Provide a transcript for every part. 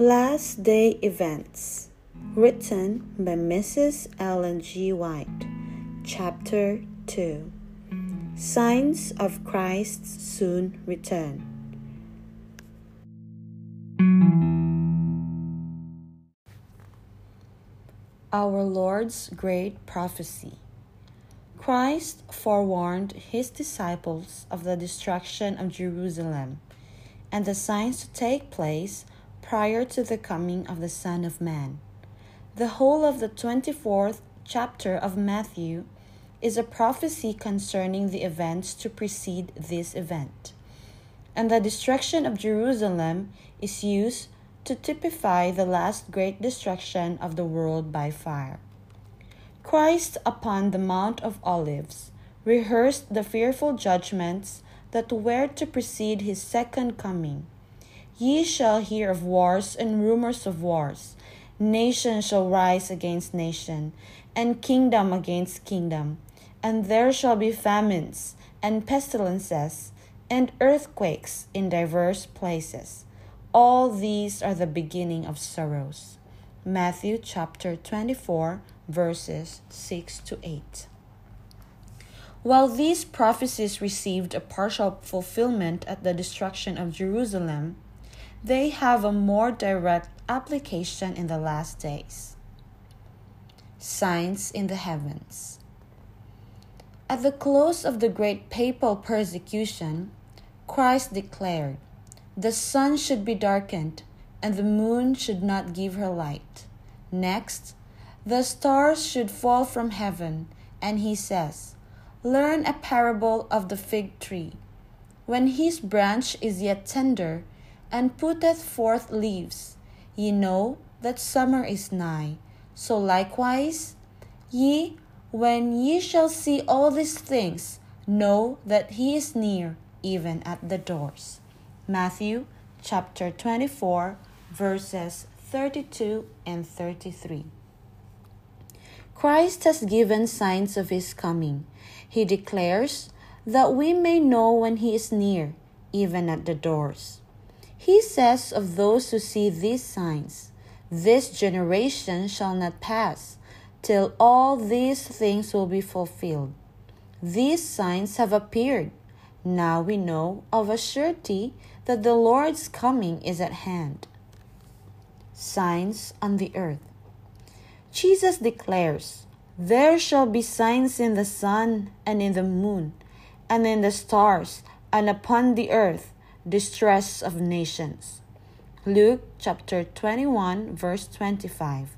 Last Day Events, written by Mrs. Ellen G. White, Chapter 2 Signs of Christ's Soon Return. Our Lord's Great Prophecy. Christ forewarned his disciples of the destruction of Jerusalem and the signs to take place prior to the coming of the Son of Man. The whole of the 24th chapter of Matthew is a prophecy concerning the events to precede this event. And the destruction of Jerusalem is used to typify the last great destruction of the world by fire. Christ upon the Mount of Olives rehearsed the fearful judgments that were to precede his second coming Ye shall hear of wars and rumors of wars. Nation shall rise against nation, and kingdom against kingdom. And there shall be famines, and pestilences, and earthquakes in divers places. All these are the beginning of sorrows. Matthew chapter 24, verses 6 to 8. While these prophecies received a partial fulfillment at the destruction of Jerusalem, they have a more direct application in the last days. Signs in the heavens. At the close of the great papal persecution, Christ declared, The sun should be darkened, and the moon should not give her light. Next, the stars should fall from heaven, and he says, Learn a parable of the fig tree. When his branch is yet tender, and putteth forth leaves, ye know that summer is nigh. So likewise, ye, when ye shall see all these things, know that he is near, even at the doors. Matthew chapter 24, verses 32 and 33. Christ has given signs of his coming. He declares that we may know when he is near, even at the doors. He says of those who see these signs, This generation shall not pass till all these things will be fulfilled. These signs have appeared. Now we know of a surety that the Lord's coming is at hand. Signs on the earth. Jesus declares, There shall be signs in the sun and in the moon, and in the stars, and upon the earth distress of nations. Luke chapter 21 verse 25.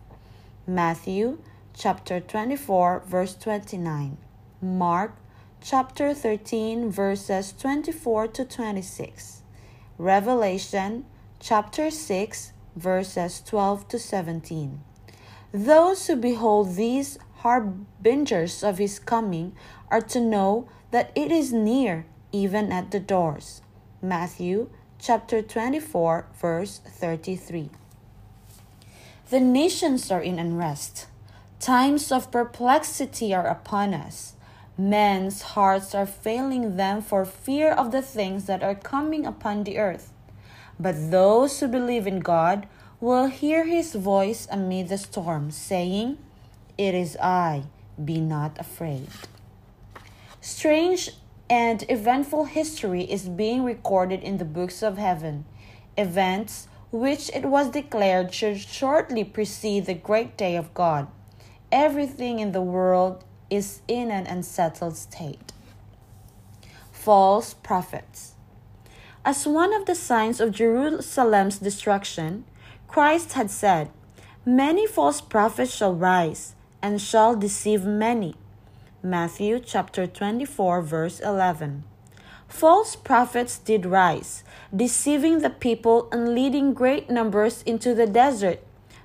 Matthew chapter 24 verse 29. Mark chapter 13 verses 24 to 26. Revelation chapter 6 verses 12 to 17. Those who behold these harbingers of his coming are to know that it is near, even at the doors. Matthew chapter 24, verse 33. The nations are in unrest. Times of perplexity are upon us. Men's hearts are failing them for fear of the things that are coming upon the earth. But those who believe in God will hear his voice amid the storm, saying, It is I, be not afraid. Strange and eventful history is being recorded in the books of heaven, events which it was declared should shortly precede the great day of God. Everything in the world is in an unsettled state. False prophets. As one of the signs of Jerusalem's destruction, Christ had said, Many false prophets shall rise and shall deceive many. Matthew chapter 24 verse 11. False prophets did rise, deceiving the people and leading great numbers into the desert.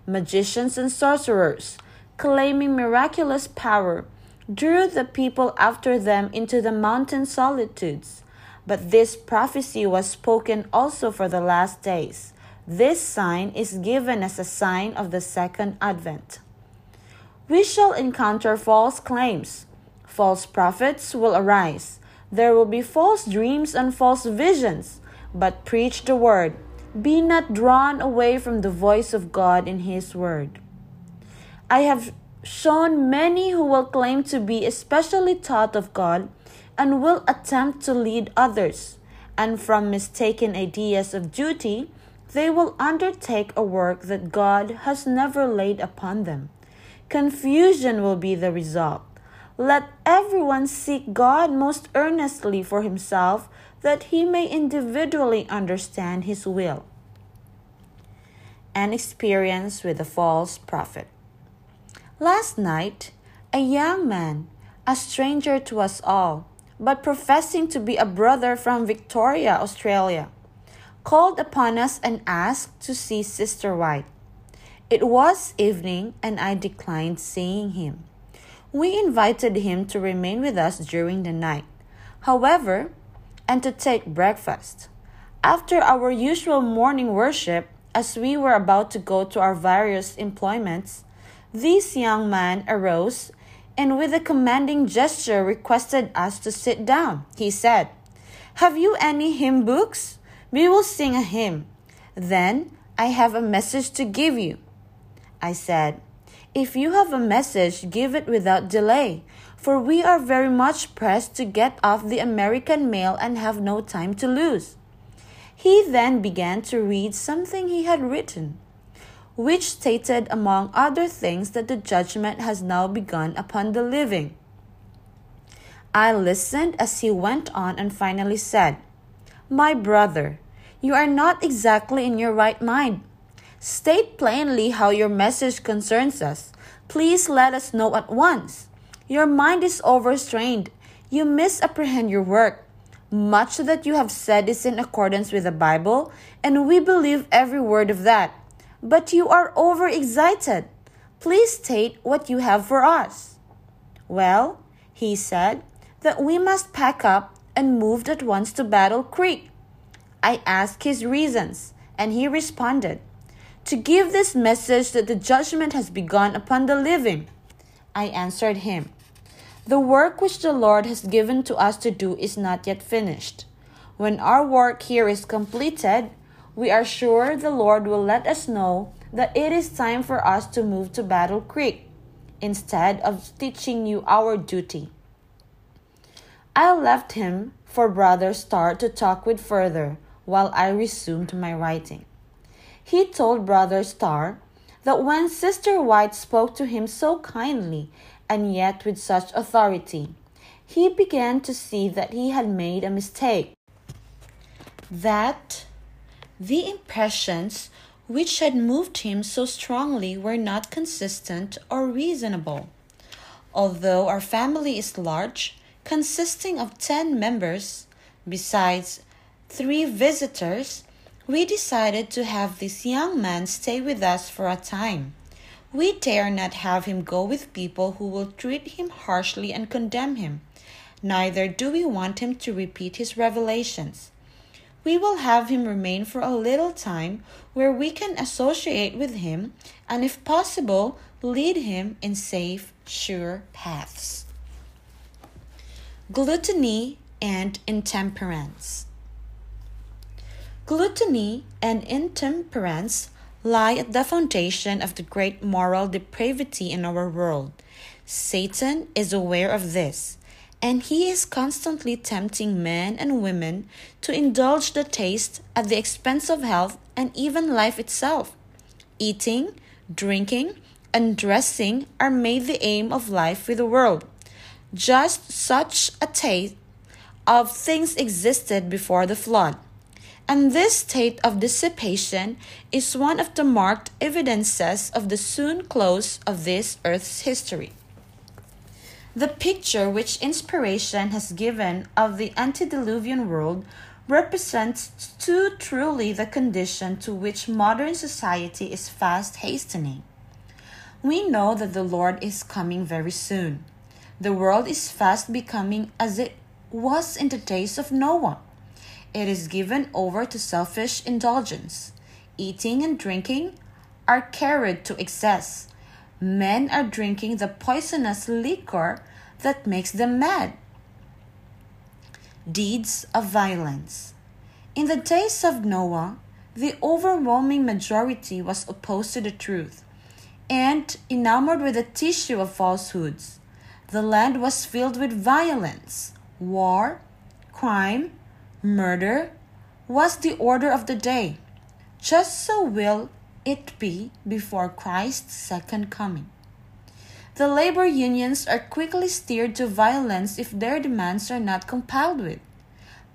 Magicians and sorcerers, claiming miraculous power, drew the people after them into the mountain solitudes. But this prophecy was spoken also for the last days. This sign is given as a sign of the second advent. We shall encounter false claims False prophets will arise. There will be false dreams and false visions, but preach the word. Be not drawn away from the voice of God in His Word. I have shown many who will claim to be especially taught of God and will attempt to lead others, and from mistaken ideas of duty, they will undertake a work that God has never laid upon them. Confusion will be the result. Let everyone seek God most earnestly for himself, that he may individually understand his will. An experience with a false prophet. Last night, a young man, a stranger to us all, but professing to be a brother from Victoria, Australia, called upon us and asked to see Sister White. It was evening, and I declined seeing him. We invited him to remain with us during the night, however, and to take breakfast. After our usual morning worship, as we were about to go to our various employments, this young man arose and with a commanding gesture requested us to sit down. He said, Have you any hymn books? We will sing a hymn. Then I have a message to give you. I said, if you have a message, give it without delay, for we are very much pressed to get off the American mail and have no time to lose. He then began to read something he had written, which stated, among other things, that the judgment has now begun upon the living. I listened as he went on and finally said, My brother, you are not exactly in your right mind. State plainly how your message concerns us. Please let us know at once. Your mind is overstrained. You misapprehend your work. Much that you have said is in accordance with the Bible, and we believe every word of that. But you are overexcited. Please state what you have for us. Well, he said that we must pack up and moved at once to Battle Creek. I asked his reasons, and he responded to give this message that the judgment has begun upon the living. I answered him, The work which the Lord has given to us to do is not yet finished. When our work here is completed, we are sure the Lord will let us know that it is time for us to move to Battle Creek instead of teaching you our duty. I left him for Brother Starr to talk with further while I resumed my writing. He told Brother Starr that when Sister White spoke to him so kindly and yet with such authority, he began to see that he had made a mistake. That the impressions which had moved him so strongly were not consistent or reasonable. Although our family is large, consisting of ten members, besides three visitors, we decided to have this young man stay with us for a time. We dare not have him go with people who will treat him harshly and condemn him. Neither do we want him to repeat his revelations. We will have him remain for a little time where we can associate with him and, if possible, lead him in safe, sure paths. Gluttony and intemperance. Gluttony and intemperance lie at the foundation of the great moral depravity in our world. Satan is aware of this, and he is constantly tempting men and women to indulge the taste at the expense of health and even life itself. Eating, drinking, and dressing are made the aim of life with the world. Just such a taste of things existed before the flood and this state of dissipation is one of the marked evidences of the soon close of this earth's history. The picture which inspiration has given of the antediluvian world represents too truly the condition to which modern society is fast hastening. We know that the Lord is coming very soon. The world is fast becoming as it was in the days of Noah it is given over to selfish indulgence. Eating and drinking are carried to excess. Men are drinking the poisonous liquor that makes them mad. Deeds of violence. In the days of Noah, the overwhelming majority was opposed to the truth and enamored with a tissue of falsehoods. The land was filled with violence, war, crime, murder was the order of the day. Just so will it be before Christ's second coming. The labor unions are quickly steered to violence if their demands are not complied with.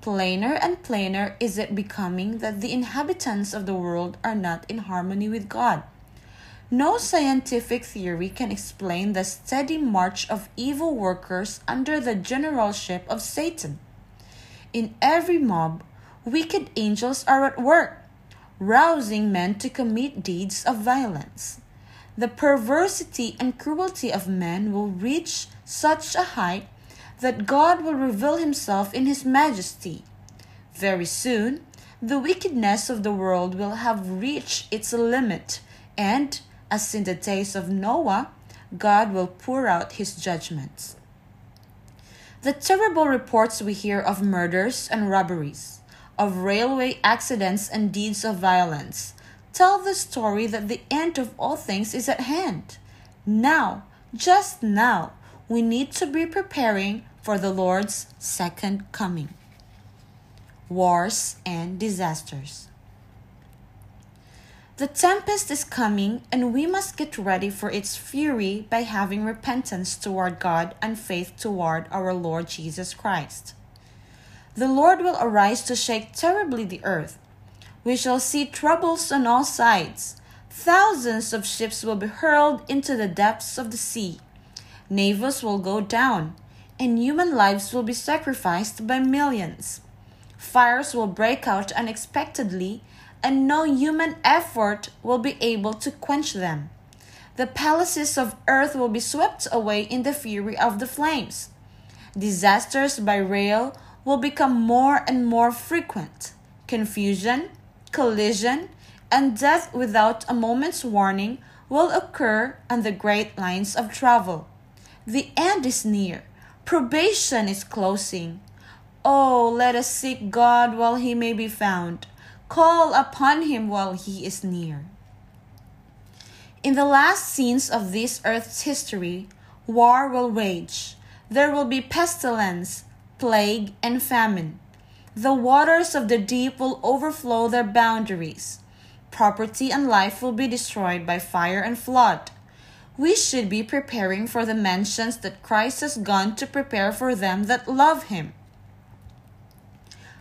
Plainer and plainer is it becoming that the inhabitants of the world are not in harmony with God. No scientific theory can explain the steady march of evil workers under the generalship of Satan. In every mob, wicked angels are at work, rousing men to commit deeds of violence. The perversity and cruelty of men will reach such a height that God will reveal himself in his majesty. Very soon, the wickedness of the world will have reached its limit, and as in the days of Noah, God will pour out his judgments. The terrible reports we hear of murders and robberies, of railway accidents and deeds of violence, tell the story that the end of all things is at hand. Now, just now, we need to be preparing for the Lord's second coming. Wars and disasters. The tempest is coming, and we must get ready for its fury by having repentance toward God and faith toward our Lord Jesus Christ. The Lord will arise to shake terribly the earth. We shall see troubles on all sides. Thousands of ships will be hurled into the depths of the sea. Navies will go down, and human lives will be sacrificed by millions. Fires will break out unexpectedly and no human effort will be able to quench them. The palaces of earth will be swept away in the fury of the flames. Disasters by rail will become more and more frequent. Confusion, collision, and death without a moment's warning will occur on the great lines of travel. The end is near. Probation is closing. Oh, let us seek God while he may be found. Call upon him while he is near. In the last scenes of this earth's history, war will rage. There will be pestilence, plague, and famine. The waters of the deep will overflow their boundaries. Property and life will be destroyed by fire and flood. We should be preparing for the mansions that Christ has gone to prepare for them that love him.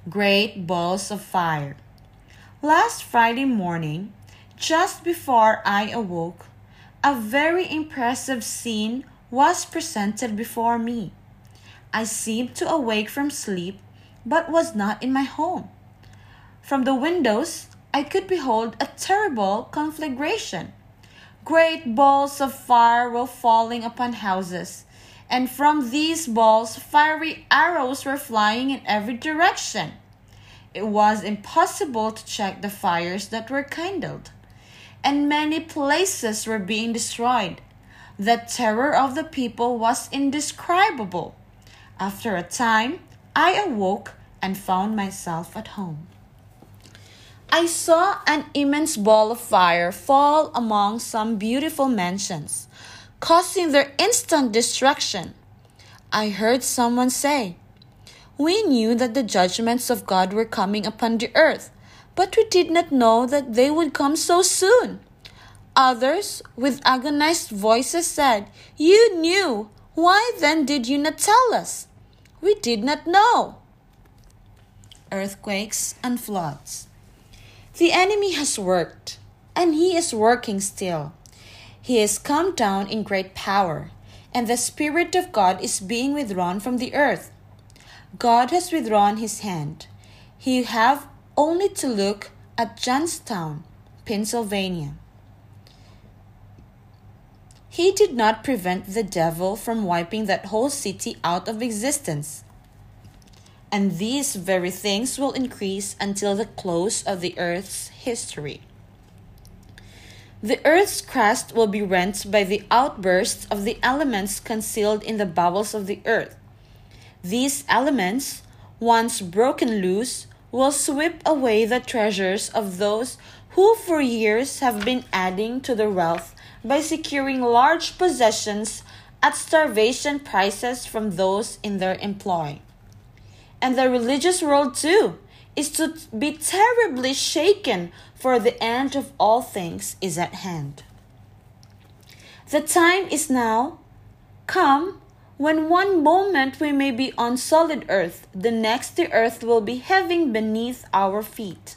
Great balls of fire. Last Friday morning, just before I awoke, a very impressive scene was presented before me. I seemed to awake from sleep, but was not in my home. From the windows, I could behold a terrible conflagration. Great balls of fire were falling upon houses, and from these balls, fiery arrows were flying in every direction it was impossible to check the fires that were kindled, and many places were being destroyed. The terror of the people was indescribable. After a time, I awoke and found myself at home. I saw an immense ball of fire fall among some beautiful mansions, causing their instant destruction. I heard someone say, we knew that the judgments of God were coming upon the earth, but we did not know that they would come so soon. Others, with agonized voices, said, You knew. Why then did you not tell us? We did not know. Earthquakes and floods. The enemy has worked, and he is working still. He has come down in great power, and the Spirit of God is being withdrawn from the earth. God has withdrawn his hand. You have only to look at Johnstown, Pennsylvania. He did not prevent the devil from wiping that whole city out of existence. And these very things will increase until the close of the earth's history. The earth's crust will be rent by the outbursts of the elements concealed in the bowels of the earth. These elements, once broken loose, will sweep away the treasures of those who for years have been adding to their wealth by securing large possessions at starvation prices from those in their employ. And the religious world, too, is to be terribly shaken, for the end of all things is at hand. The time is now come when one moment we may be on solid earth, the next the earth will be heaving beneath our feet.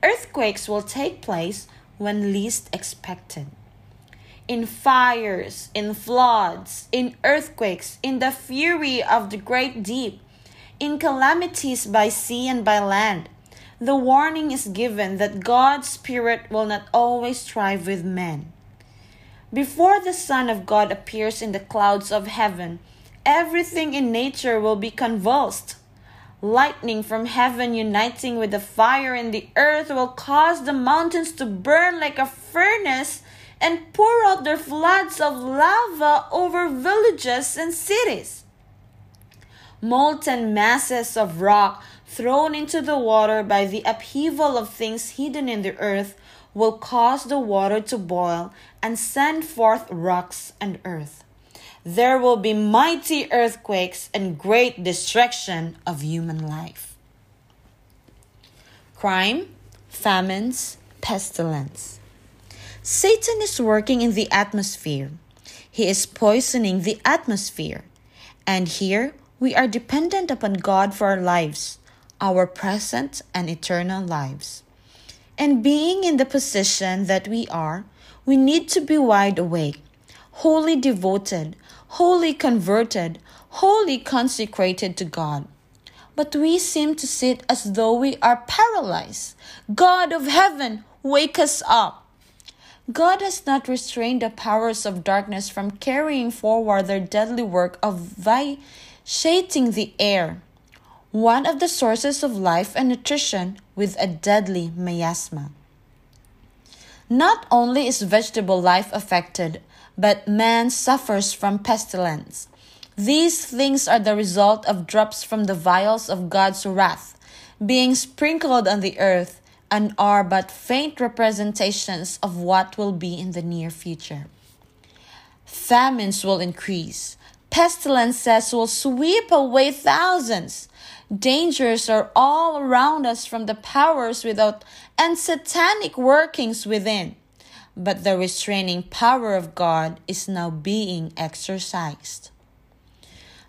Earthquakes will take place when least expected. In fires, in floods, in earthquakes, in the fury of the great deep, in calamities by sea and by land, the warning is given that God's Spirit will not always strive with men. Before the Son of God appears in the clouds of heaven, everything in nature will be convulsed. Lightning from heaven uniting with the fire in the earth will cause the mountains to burn like a furnace and pour out their floods of lava over villages and cities. Molten masses of rock thrown into the water by the upheaval of things hidden in the earth will cause the water to boil and send forth rocks and earth there will be mighty earthquakes and great destruction of human life. Crime, famines, pestilence. Satan is working in the atmosphere. He is poisoning the atmosphere. And here we are dependent upon God for our lives, our present and eternal lives. And being in the position that we are, we need to be wide awake, wholly devoted, wholly converted, wholly consecrated to God. But we seem to sit as though we are paralyzed. God of heaven, wake us up. God has not restrained the powers of darkness from carrying forward their deadly work of vitiating the air, one of the sources of life and nutrition, with a deadly miasma. Not only is vegetable life affected, but man suffers from pestilence. These things are the result of drops from the vials of God's wrath, being sprinkled on the earth, and are but faint representations of what will be in the near future. Famines will increase, pestilences will sweep away thousands. Dangers are all around us from the powers without and satanic workings within but the restraining power of God is now being exercised.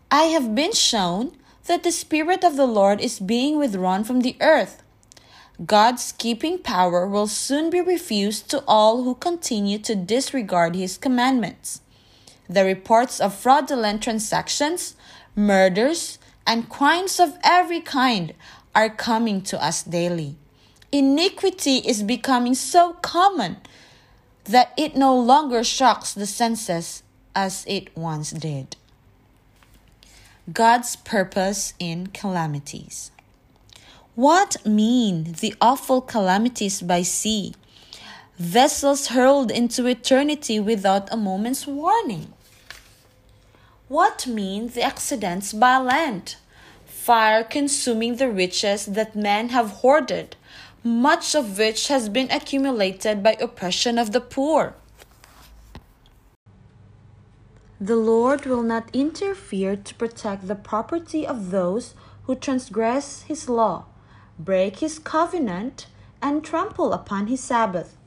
I have been shown that the Spirit of the Lord is being withdrawn from the earth. God's keeping power will soon be refused to all who continue to disregard His commandments. The reports of fraudulent transactions, murders, and crimes of every kind are coming to us daily. Iniquity is becoming so common that it no longer shocks the senses as it once did. God's purpose in calamities. What mean the awful calamities by sea? Vessels hurled into eternity without a moment's warning. What mean the accidents by land? Fire consuming the riches that men have hoarded, much of which has been accumulated by oppression of the poor. The Lord will not interfere to protect the property of those who transgress his law, break his covenant, and trample upon his Sabbath,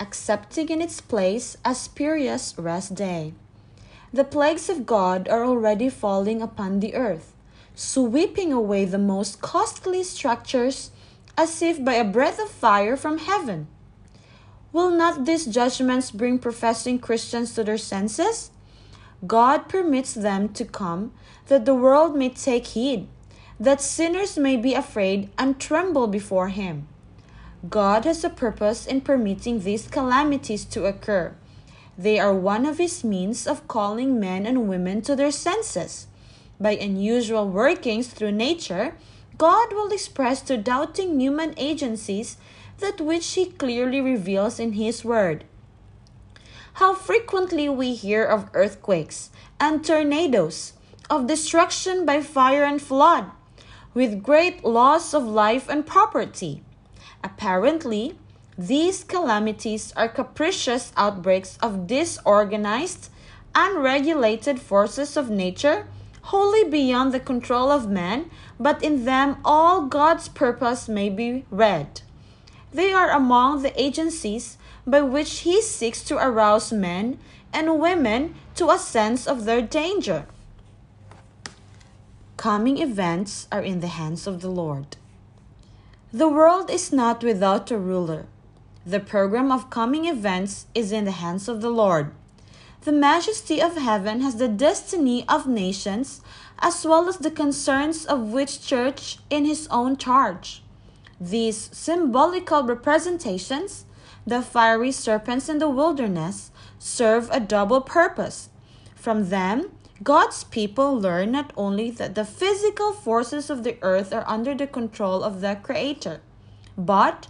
accepting in its place a spurious rest day. The plagues of God are already falling upon the earth, sweeping away the most costly structures as if by a breath of fire from heaven. Will not these judgments bring professing Christians to their senses? God permits them to come that the world may take heed, that sinners may be afraid and tremble before Him. God has a purpose in permitting these calamities to occur. They are one of His means of calling men and women to their senses. By unusual workings through nature, God will express to doubting human agencies that which He clearly reveals in His Word. How frequently we hear of earthquakes and tornadoes, of destruction by fire and flood. with great loss of life and property. Apparently, these calamities are capricious outbreaks of disorganized, unregulated forces of nature, wholly beyond the control of man, but in them all God's purpose may be read. They are among the agencies by which He seeks to arouse men and women to a sense of their danger. Coming events are in the hands of the Lord. The world is not without a ruler the program of coming events is in the hands of the Lord. The majesty of heaven has the destiny of nations as well as the concerns of which church in his own charge. These symbolical representations, the fiery serpents in the wilderness, serve a double purpose. From them, God's people learn not only that the physical forces of the earth are under the control of the Creator, but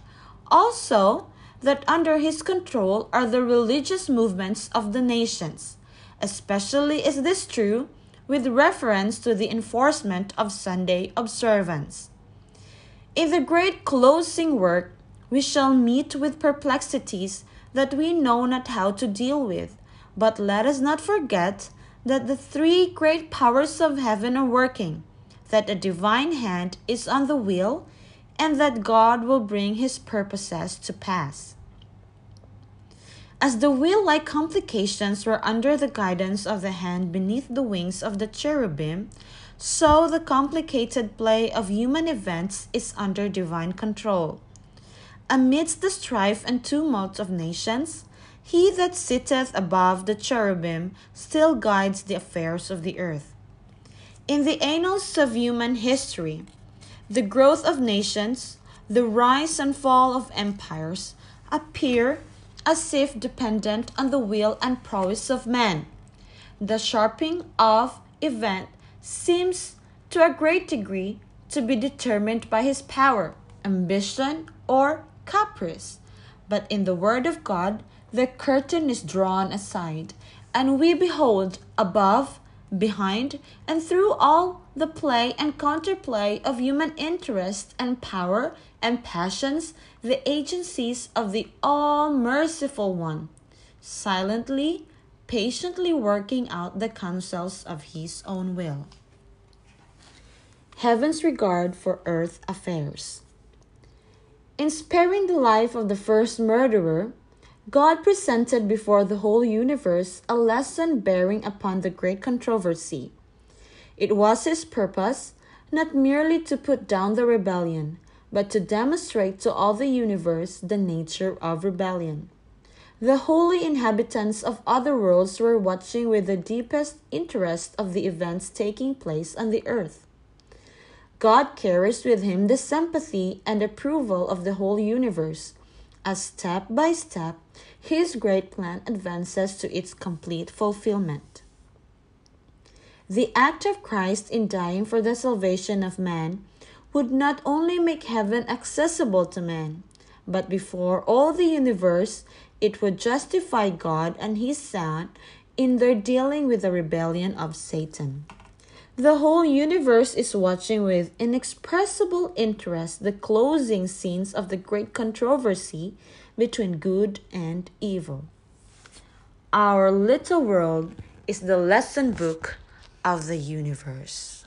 also that under his control are the religious movements of the nations. Especially is this true with reference to the enforcement of Sunday observance. In the great closing work, we shall meet with perplexities that we know not how to deal with, but let us not forget that the three great powers of heaven are working, that a divine hand is on the wheel, and that God will bring his purposes to pass. As the wheel like complications were under the guidance of the hand beneath the wings of the cherubim, so the complicated play of human events is under divine control. Amidst the strife and tumult of nations, he that sitteth above the cherubim still guides the affairs of the earth. In the annals of human history, the growth of nations, the rise and fall of empires appear as if dependent on the will and prowess of man. The sharpening of event seems to a great degree to be determined by his power, ambition, or caprice. But in the Word of God, the curtain is drawn aside, and we behold above behind, and through all the play and counterplay of human interest and power and passions, the agencies of the all merciful one, silently, patiently working out the counsels of his own will. Heaven's regard for earth affairs. In sparing the life of the first murderer, God presented before the whole universe a lesson bearing upon the great controversy. It was his purpose not merely to put down the rebellion, but to demonstrate to all the universe the nature of rebellion. The holy inhabitants of other worlds were watching with the deepest interest of the events taking place on the earth. God carries with him the sympathy and approval of the whole universe as step by step his great plan advances to its complete fulfillment. The act of Christ in dying for the salvation of man would not only make heaven accessible to man, but before all the universe, it would justify God and His Son in their dealing with the rebellion of Satan. The whole universe is watching with inexpressible interest the closing scenes of the great controversy between good and evil. Our little world is the lesson book of the universe.